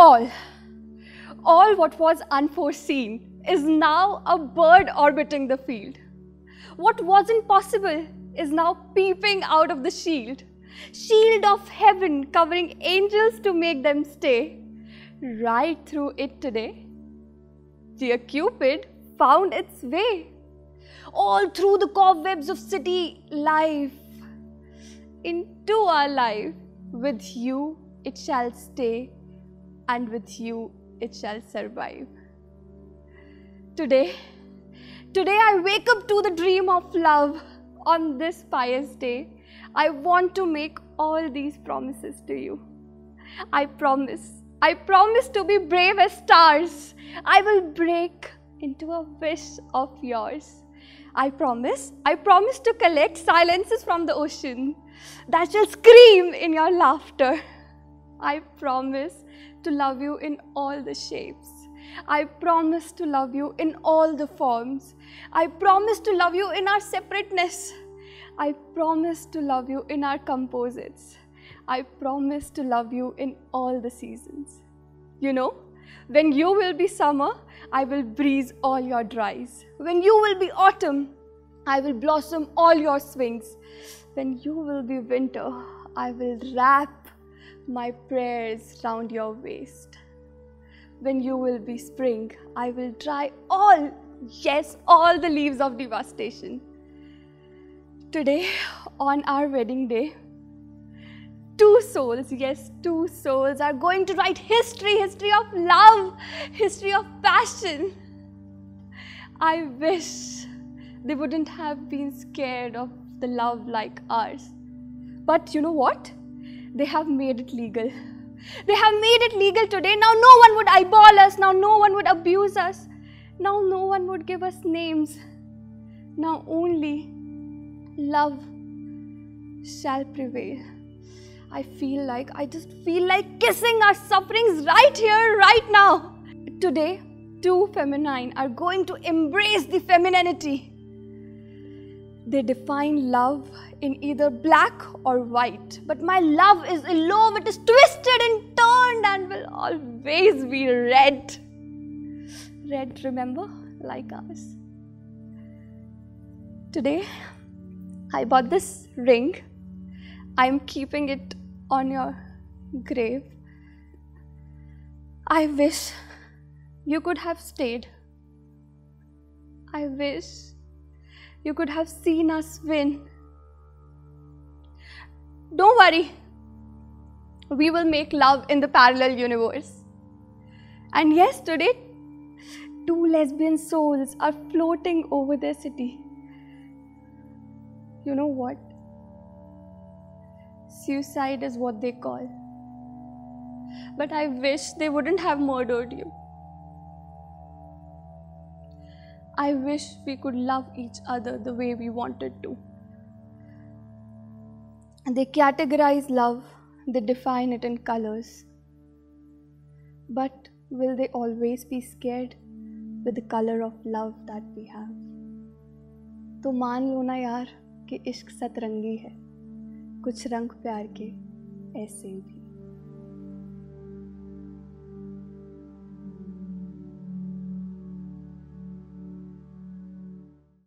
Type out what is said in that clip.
all, all what was unforeseen is now a bird orbiting the field. What wasn't possible is now peeping out of the shield. Shield of heaven covering angels to make them stay. Right through it today, dear Cupid found its way. All through the cobwebs of city life, into our life, with you it shall stay, and with you it shall survive. Today, today I wake up to the dream of love on this pious day. I want to make all these promises to you. I promise, I promise to be brave as stars. I will break into a wish of yours. I promise, I promise to collect silences from the ocean that shall scream in your laughter. I promise to love you in all the shapes. I promise to love you in all the forms. I promise to love you in our separateness. I promise to love you in our composites. I promise to love you in all the seasons. You know, when you will be summer, I will breeze all your dries. When you will be autumn, I will blossom all your swings. When you will be winter, I will wrap my prayers round your waist. When you will be spring, I will dry all, yes, all the leaves of devastation. Today, on our wedding day, two souls, yes, two souls are going to write history, history of love, history of passion. I wish they wouldn't have been scared of the love like ours. But you know what? They have made it legal. They have made it legal today. Now no one would eyeball us. Now no one would abuse us. Now no one would give us names. Now only love shall prevail. I feel like, I just feel like kissing our sufferings right here, right now. Today, two feminine are going to embrace the femininity. They define love in either black or white. But my love is a love, it is twisted and turned and will always be red. Red, remember, like us. Today, I bought this ring. I'm keeping it on your grave. I wish you could have stayed. I wish you could have seen us win. Don't worry, we will make love in the parallel universe. And yes, today, two lesbian souls are floating over their city. You know what? Suicide is what they call. But I wish they wouldn't have murdered you. I wish we could love each other the way we wanted to. They categorize love, they define it in colors. But will they always be scared with the color of love that we have? तो मान लो ना यार कि इश्क सतरंगी है कुछ रंग प्यार के ऐसे भी